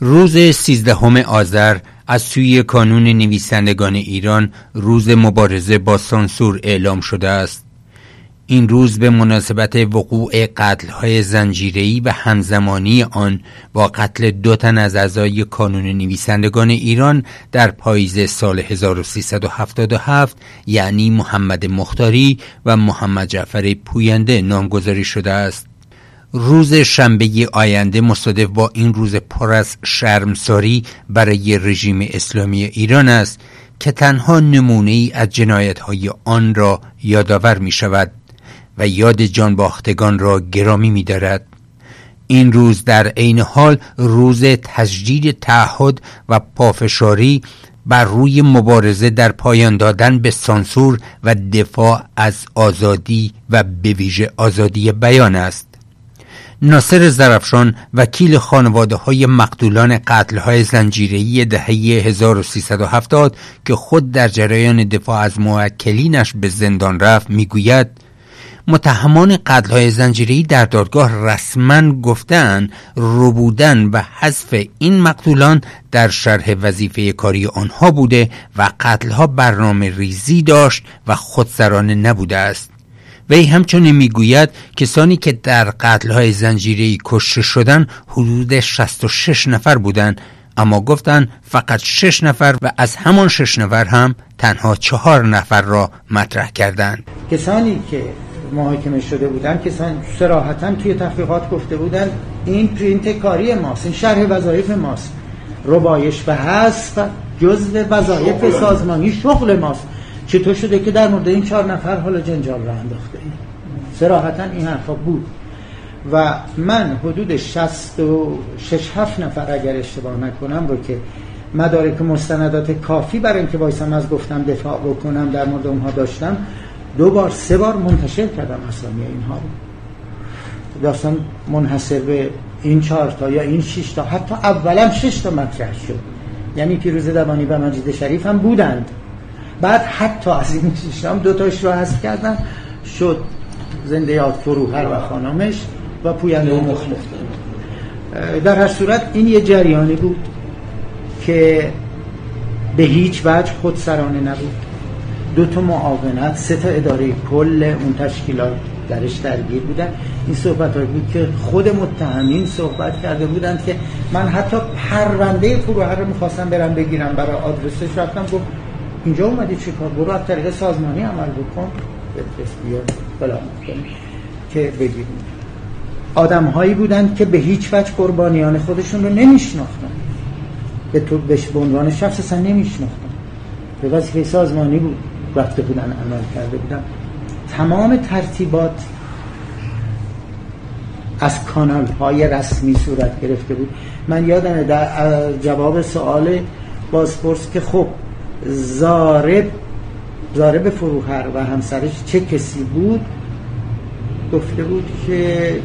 روز سیزدهم آذر از سوی کانون نویسندگان ایران روز مبارزه با سانسور اعلام شده است. این روز به مناسبت وقوع قتلهای زنجیره‌ای و همزمانی آن با قتل دو تن از اعضای کانون نویسندگان ایران در پاییز سال 1377 یعنی محمد مختاری و محمد جعفر پوینده نامگذاری شده است. روز شنبه آینده مصادف با این روز پر از شرمساری برای رژیم اسلامی ایران است که تنها نمونه ای از جنایت های آن را یادآور می شود و یاد جانباختگان را گرامی می دارد. این روز در عین حال روز تجدید تعهد و پافشاری بر روی مبارزه در پایان دادن به سانسور و دفاع از آزادی و به ویژه آزادی بیان است ناصر زرفشان وکیل خانواده های مقتولان قتل های زنجیری دهه 1370 که خود در جریان دفاع از موکلینش به زندان رفت می‌گوید متهمان قتل های زنجیری در دادگاه رسما گفتن ربودن و حذف این مقتولان در شرح وظیفه کاری آنها بوده و قتلها برنامه ریزی داشت و خودسرانه نبوده است. وی همچنین می‌گوید کسانی که در قتلهای زنجیری کشته شدن حدود 66 نفر بودند. اما گفتند فقط 6 نفر و از همان 6 نفر هم تنها چهار نفر را مطرح کردند. کسانی که محاکمه شده بودن کسان سراحتا توی تحقیقات گفته بودن این پرینت کاری ماست این شرح وظایف ماست. ربایش و حذف جزء وظایف سازمانی شغل ماست. چطور شده که در مورد این چهار نفر حالا جنجال را انداخته این سراحتا این حرفا بود. و من حدود 66 7 نفر اگر اشتباه نکنم رو که مدارک مستندات کافی برای اینکه وایسم از گفتم دفاع بکنم در مورد اونها داشتم دو بار سه بار منتشر کردم اسامی اینها رو. داستان منحصر به این چهار تا یا این شش تا حتی اولم شش تا مطرح شد. یعنی پیروز دبانی و مجید شریف هم بودند. بعد حتی از این شیشتام دو تاش رو حذف کردن شد زنده یاد فروهر و خانمش و پوینده و مخلف در هر صورت این یه جریانی بود که به هیچ وجه خودسرانه نبود. دو تا معاونت سه تا اداره کل اون تشکیلات درش درگیر بودن. این صحبت های بود که خود متهمین صحبت کرده بودند که من حتی پرونده فروهر رو می‌خواستم برم بگیرم برای آدرسش رفتم گفت اینجا اومدی چی کار؟ برو از طریق سازمانی عمل بکن. بفرست بیا بلا که بگیریم آدم هایی بودن که به هیچ وجه قربانیان خودشون رو نمیشناختن. به تو به عنوان شخص اصلا نمیشناختن. به وظیفه سازمانی بود. رفته بودن عمل کرده بودن. تمام ترتیبات از کانال های رسمی صورت گرفته بود. من یادمه در جواب سوال بازپرس که خب زارب زارب فروهر و همسرش چه کسی بود؟ گفته بود که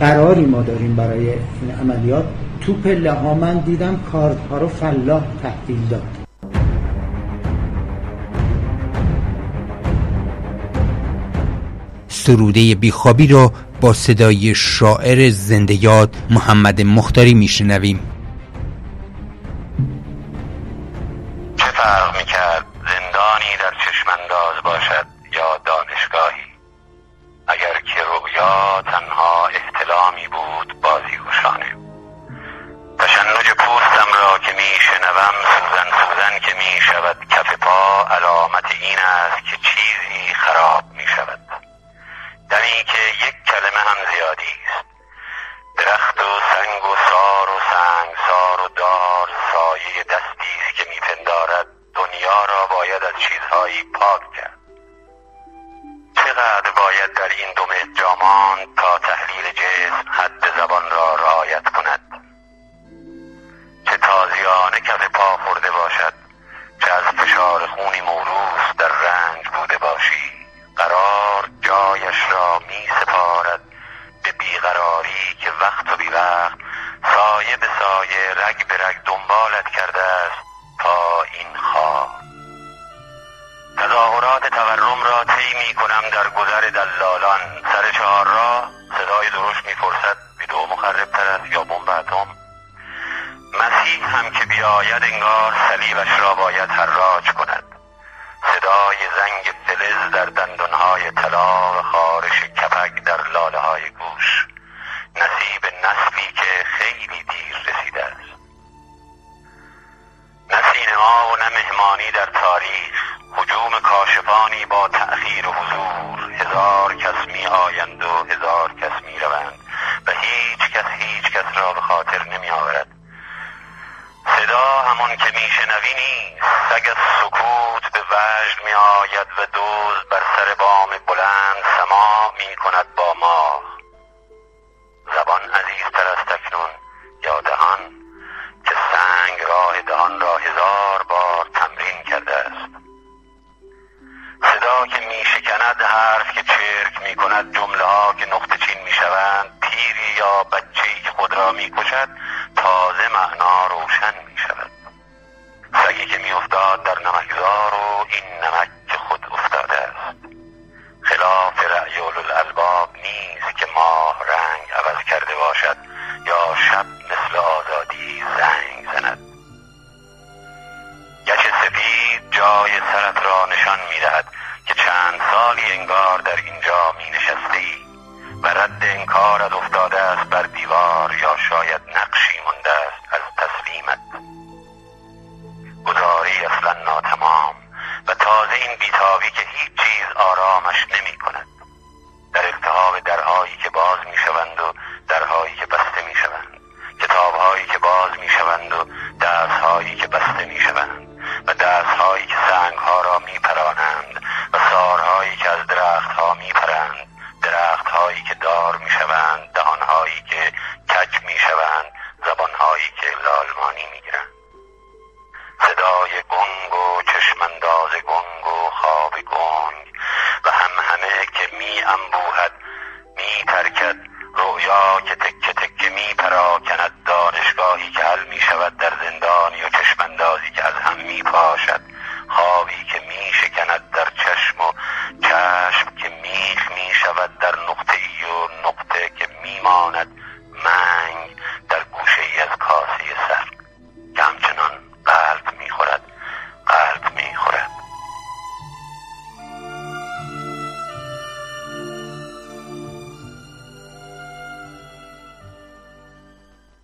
قراری ما داریم برای این عملیات. تو پله ها من دیدم کارت ها رو فلاح تحویل داد. سروده بیخوابی را با صدای شاعر زنده یاد محمد مختاری میشنویم. باشد یا دانشگاهی. اگر که رویا تنها احتلامی بود بازیگوشانه تشنج پوستم را که می شنوم سوزن سوزن که می شود کف پا علامت این است که چیزی خراب می شود. دمی که یک کلمه هم زیادی است. درخت و سنگ و سار و سنگ سار و دار سایه دستی است که میپندارد دنیا را باید از چیزهایی پاک کرد. رعایت کند. چه تازیانه کف پا خورده باشد چه از فشار خونی موروث در رنج بوده باشی. قرار جایش را می سپارد به بیقراری که وقت و بی وقت سایه به سایه رگ به رگ دنبالت کرده است تا این خواب تظاهرات تورم را طی می کنم در گذر دلالان سر چهار را صدای درشت می فرصد دو مخرب تر است یا بمب اتم مسیح هم که بیاید انگار صلیبش را باید حراج کند. صدای زنگ فلز در دندانهای طلا و خارش کپک در لاله های گوش. نصیب نسلی که خیلی دیر رسیده است. نه سینما و نه مهمانی در تاریخ. حجوم کاشفانی با تأخیر حضور. هزار کس می آیند و هزار کس می روند و هیچ را به خاطر نمی آورد. صدا همون که میشنوی نیست. سگ سکوت به وجد می آید و دوز بر سر بام بلند سما می کند با ماه زبان عزیزتر از تکنون یا دهان که سنگ راه دهان را هزار بار تمرین کرده است. صدا که می شکند حرف که چرک می کند جمله جای سرت را نشان می دهد که چند سالی انگار در اینجا می نشستی و رد انکارت افتاده است بر دیوار یا شاید نقشی مونده است از تسلیمت. گذاری اصلا ناتمام و تازه این بیتابی که هیچ چیز آرامش نمی کند آلمانی می‌گیرن صدای گنگ و چشمانداز گنگ و خواب گنگ و هم همه که می انبوهد می ترکد رویا که تکه تکه می پراکند دانشگاهی که حل می شود در زندانی و چشمندازی که از هم می پاشد خوابی